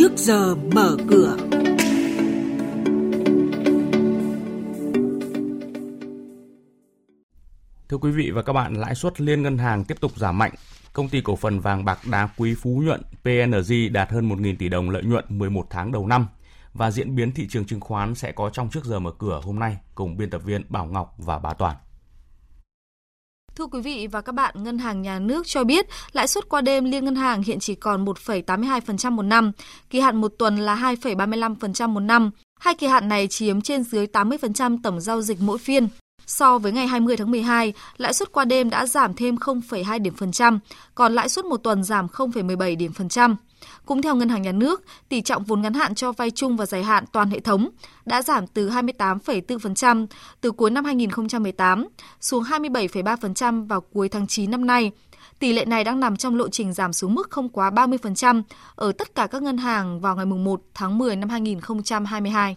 trước giờ mở cửa. Thưa quý vị và các bạn, lãi suất liên ngân hàng tiếp tục giảm mạnh. Công ty cổ phần vàng bạc đá quý Phú Nhuận PNG đạt hơn 1.000 tỷ đồng lợi nhuận 11 tháng đầu năm. Và diễn biến thị trường chứng khoán sẽ có trong trước giờ mở cửa hôm nay cùng biên tập viên Bảo Ngọc và Bá Toàn. Thưa quý vị và các bạn, Ngân hàng Nhà nước cho biết lãi suất qua đêm liên ngân hàng hiện chỉ còn 1,82% một năm, kỳ hạn một tuần là 2,35% một năm. Hai kỳ hạn này chiếm trên dưới 80% tổng giao dịch mỗi phiên. So với ngày 20 tháng 12, lãi suất qua đêm đã giảm thêm 0,2 điểm phần trăm, còn lãi suất một tuần giảm 0,17 điểm phần trăm. Cũng theo Ngân hàng Nhà nước, tỷ trọng vốn ngắn hạn cho vay chung và dài hạn toàn hệ thống đã giảm từ 28,4% từ cuối năm 2018 xuống 27,3% vào cuối tháng 9 năm nay. Tỷ lệ này đang nằm trong lộ trình giảm xuống mức không quá 30% ở tất cả các ngân hàng vào ngày 1 tháng 10 năm 2022.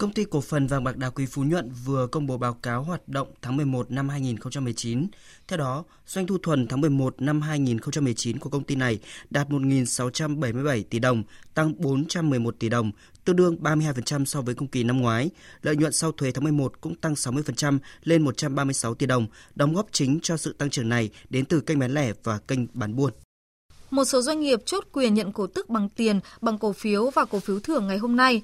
Công ty cổ phần vàng bạc đá quý Phú Nhuận vừa công bố báo cáo hoạt động tháng 11 năm 2019. Theo đó, doanh thu thuần tháng 11 năm 2019 của công ty này đạt 1.677 tỷ đồng, tăng 411 tỷ đồng, tương đương 32% so với cùng kỳ năm ngoái. Lợi nhuận sau thuế tháng 11 cũng tăng 60% lên 136 tỷ đồng, đóng góp chính cho sự tăng trưởng này đến từ kênh bán lẻ và kênh bán buôn. Một số doanh nghiệp chốt quyền nhận cổ tức bằng tiền, bằng cổ phiếu và cổ phiếu thưởng ngày hôm nay.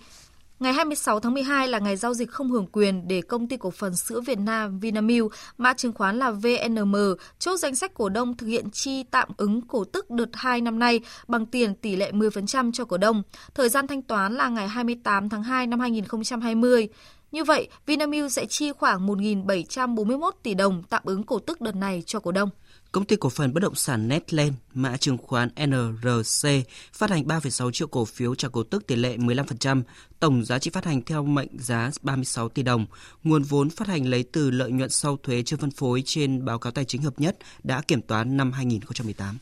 Ngày 26 tháng 12 là ngày giao dịch không hưởng quyền để công ty cổ phần sữa Việt Nam Vinamilk, mã chứng khoán là VNM, chốt danh sách cổ đông thực hiện chi tạm ứng cổ tức đợt 2 năm nay bằng tiền tỷ lệ 10% cho cổ đông. Thời gian thanh toán là ngày 28 tháng 2 năm 2020. Như vậy, Vinamilk sẽ chi khoảng 1.741 tỷ đồng tạm ứng cổ tức đợt này cho cổ đông. Công ty cổ phần bất động sản Netland, mã chứng khoán NRC, phát hành 3,6 triệu cổ phiếu trả cổ tức tỷ lệ 15%, tổng giá trị phát hành theo mệnh giá 36 tỷ đồng. Nguồn vốn phát hành lấy từ lợi nhuận sau thuế chưa phân phối trên báo cáo tài chính hợp nhất đã kiểm toán năm 2018.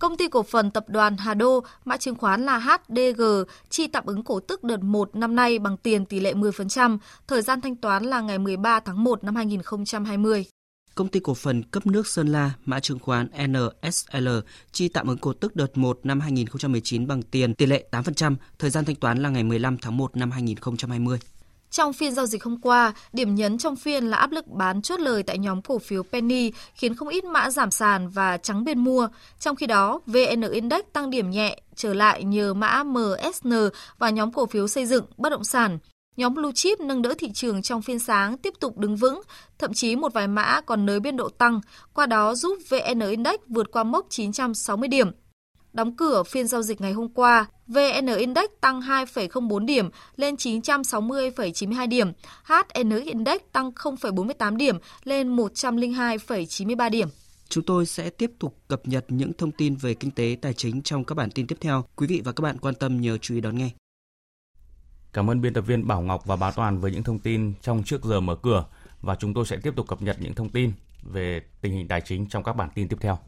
Công ty cổ phần tập đoàn Hà Đô, mã chứng khoán là HDG, chi tạm ứng cổ tức đợt 1 năm nay bằng tiền tỷ lệ 10%, thời gian thanh toán là ngày 13 tháng 1 năm 2020. Công ty cổ phần cấp nước Sơn La, mã chứng khoán NSL, chi tạm ứng cổ tức đợt 1 năm 2019 bằng tiền tỷ lệ 8%, thời gian thanh toán là ngày 15 tháng 1 năm 2020. Trong phiên giao dịch hôm qua, điểm nhấn trong phiên là áp lực bán chốt lời tại nhóm cổ phiếu Penny khiến không ít mã giảm sàn và trắng bên mua. Trong khi đó, VN Index tăng điểm nhẹ trở lại nhờ mã MSN và nhóm cổ phiếu xây dựng, bất động sản. Nhóm blue chip nâng đỡ thị trường trong phiên sáng tiếp tục đứng vững, thậm chí một vài mã còn nới biên độ tăng, qua đó giúp VN Index vượt qua mốc 960 điểm. Đóng cửa phiên giao dịch ngày hôm qua, VN Index tăng 2,04 điểm lên 960,92 điểm, HN Index tăng 0,48 điểm lên 102,93 điểm. Chúng tôi sẽ tiếp tục cập nhật những thông tin về kinh tế tài chính trong các bản tin tiếp theo. Quý vị và các bạn quan tâm nhớ chú ý đón nghe. Cảm ơn biên tập viên Bảo Ngọc và Bá Toàn với những thông tin trong trước giờ mở cửa và chúng tôi sẽ tiếp tục cập nhật những thông tin về tình hình tài chính trong các bản tin tiếp theo.